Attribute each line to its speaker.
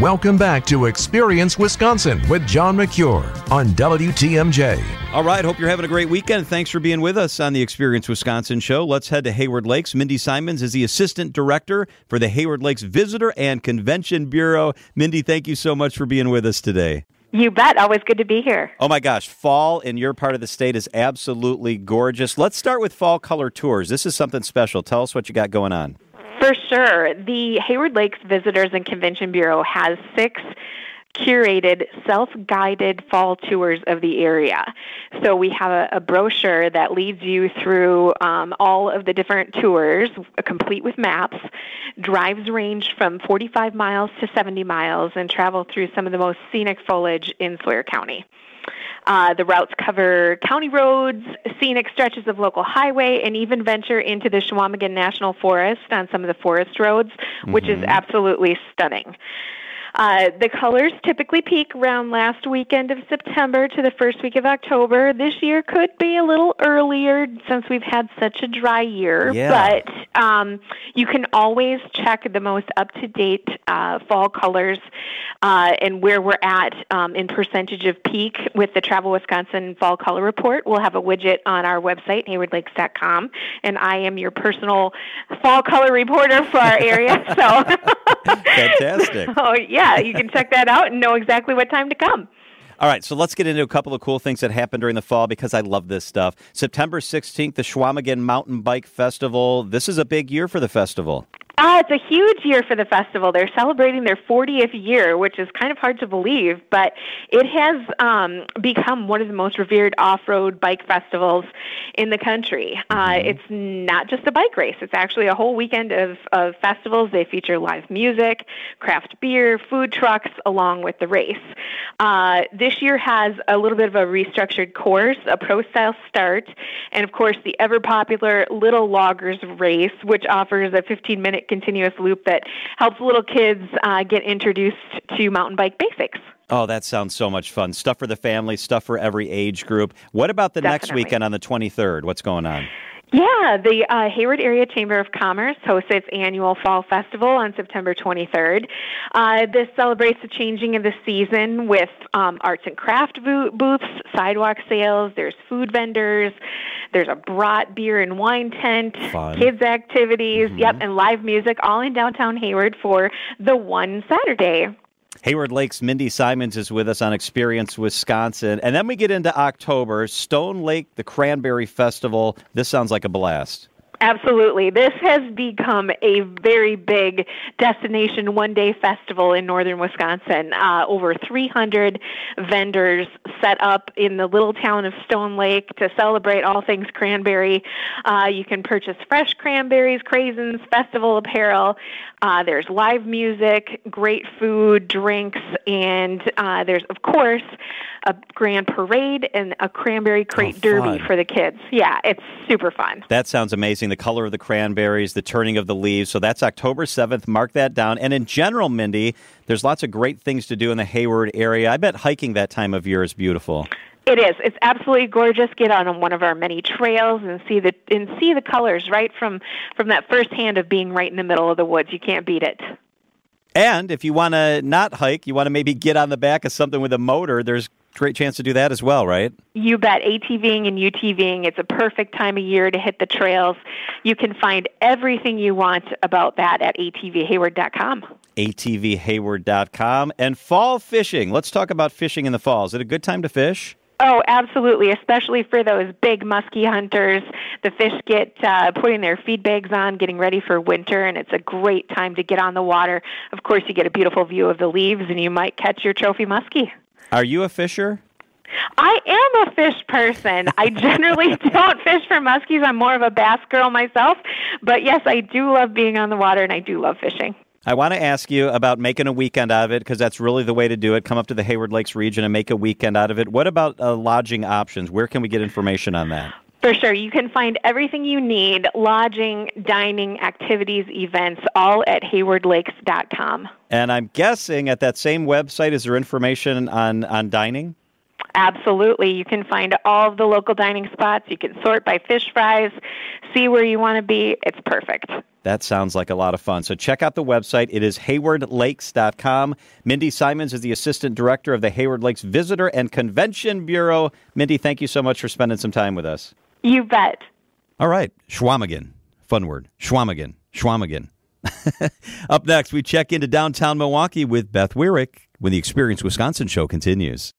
Speaker 1: Welcome back to Experience Wisconsin with John Mercure on WTMJ.
Speaker 2: All right, hope you're having a great weekend. Thanks for being with us on the Experience Wisconsin show. Let's head to Hayward Lakes. Mindy Simons is the assistant director for the Hayward Lakes Visitor and Convention Bureau. Mindy, thank you so much for being with us today.
Speaker 3: You bet. Always good to be here.
Speaker 2: Oh my gosh, fall in your part of the state is absolutely gorgeous. Let's start with fall color tours. This is something special. Tell us what you got going on.
Speaker 3: For sure. The Hayward Lakes Visitors and Convention Bureau has six curated self-guided fall tours of the area. So we have a, a brochure that leads you through um, all of the different tours, complete with maps. Drives range from 45 miles to 70 miles and travel through some of the most scenic foliage in Sawyer County. Uh, the routes cover county roads, scenic stretches of local highway, and even venture into the Chequamegon National Forest on some of the forest roads, which mm-hmm. is absolutely stunning. Uh, the colors typically peak around last weekend of September to the first week of October. This year could be a little earlier since we've had such a dry year,
Speaker 2: yeah.
Speaker 3: but um, you can always check the most up to date uh, fall colors uh, and where we're at um, in percentage of peak with the Travel Wisconsin Fall Color Report. We'll have a widget on our website, haywardlakes.com, and I am your personal fall color reporter for our area.
Speaker 2: So fantastic.
Speaker 3: oh yeah yeah, you can check that out and know exactly what time to come.
Speaker 2: All right, so let's get into a couple of cool things that happened during the fall because I love this stuff. September 16th, the Chequamegon Mountain Bike Festival. This is a big year for the festival.
Speaker 3: Uh, it's a huge year for the festival. They're celebrating their 40th year, which is kind of hard to believe, but it has um, become one of the most revered off-road bike festivals in the country. Uh, mm-hmm. it's not just a bike race; it's actually a whole weekend of, of festivals. They feature live music, craft beer, food trucks, along with the race. Uh, this year has a little bit of a restructured course, a pro-style start, and of course the ever-popular Little Loggers race, which offers a 15-minute continuous loop that helps little kids uh, get introduced to mountain bike basics.
Speaker 2: Oh, that sounds so much fun. Stuff for the family, stuff for every age group. What about the
Speaker 3: Definitely.
Speaker 2: next weekend on the 23rd? What's going on?
Speaker 3: Yeah, the uh, Hayward Area Chamber of Commerce hosts its annual Fall Festival on September 23rd. Uh, this celebrates the changing of the season with um, arts and craft booths, sidewalk sales, there's food vendors, there's a brought beer and wine tent,
Speaker 2: Fun.
Speaker 3: kids activities,
Speaker 2: mm-hmm.
Speaker 3: yep, and live music all in downtown Hayward for the one Saturday.
Speaker 2: Hayward Lakes Mindy Simons is with us on Experience Wisconsin. And then we get into October, Stone Lake, the Cranberry Festival. This sounds like a blast.
Speaker 3: Absolutely. This has become a very big destination one day festival in northern Wisconsin. Uh, over 300 vendors set up in the little town of Stone Lake to celebrate all things cranberry. Uh, you can purchase fresh cranberries, craisins, festival apparel. Uh, there's live music, great food, drinks, and uh, there's, of course, a grand parade and a cranberry crate
Speaker 2: oh,
Speaker 3: derby for the kids. Yeah, it's super fun.
Speaker 2: That sounds amazing. The color of the cranberries, the turning of the leaves. So that's October 7th. Mark that down. And in general, Mindy, there's lots of great things to do in the Hayward area. I bet hiking that time of year is beautiful.
Speaker 3: It is. It's absolutely gorgeous. Get on one of our many trails and see the and see the colors right from from that first hand of being right in the middle of the woods. You can't beat it.
Speaker 2: And if you want to not hike, you want to maybe get on the back of something with a motor. There's great chance to do that as well, right?
Speaker 3: You bet. ATVing and UTVing, it's a perfect time of year to hit the trails. You can find everything you want about that at atvhayward.com.
Speaker 2: atvhayward.com. And fall fishing. Let's talk about fishing in the fall. Is it a good time to fish?
Speaker 3: Oh, absolutely, especially for those big muskie hunters. The fish get uh, putting their feed bags on, getting ready for winter, and it's a great time to get on the water. Of course, you get a beautiful view of the leaves, and you might catch your trophy muskie.
Speaker 2: Are you a fisher?
Speaker 3: I am a fish person. I generally don't fish for muskies. I'm more of a bass girl myself. But yes, I do love being on the water and I do love fishing.
Speaker 2: I want to ask you about making a weekend out of it because that's really the way to do it. Come up to the Hayward Lakes region and make a weekend out of it. What about uh, lodging options? Where can we get information on that?
Speaker 3: For sure. You can find everything you need lodging, dining, activities, events all at haywardlakes.com.
Speaker 2: And I'm guessing at that same website, is there information on, on dining?
Speaker 3: Absolutely. You can find all of the local dining spots. You can sort by fish fries, see where you want to be. It's perfect.
Speaker 2: That sounds like a lot of fun. So check out the website. It is haywardlakes.com. Mindy Simons is the assistant director of the Hayward Lakes Visitor and Convention Bureau. Mindy, thank you so much for spending some time with us.
Speaker 3: You bet.
Speaker 2: All right, Chequamegon. Fun word. Chequamegon. Chequamegon. Up next, we check into downtown Milwaukee with Beth Weirick when the Experience Wisconsin show continues.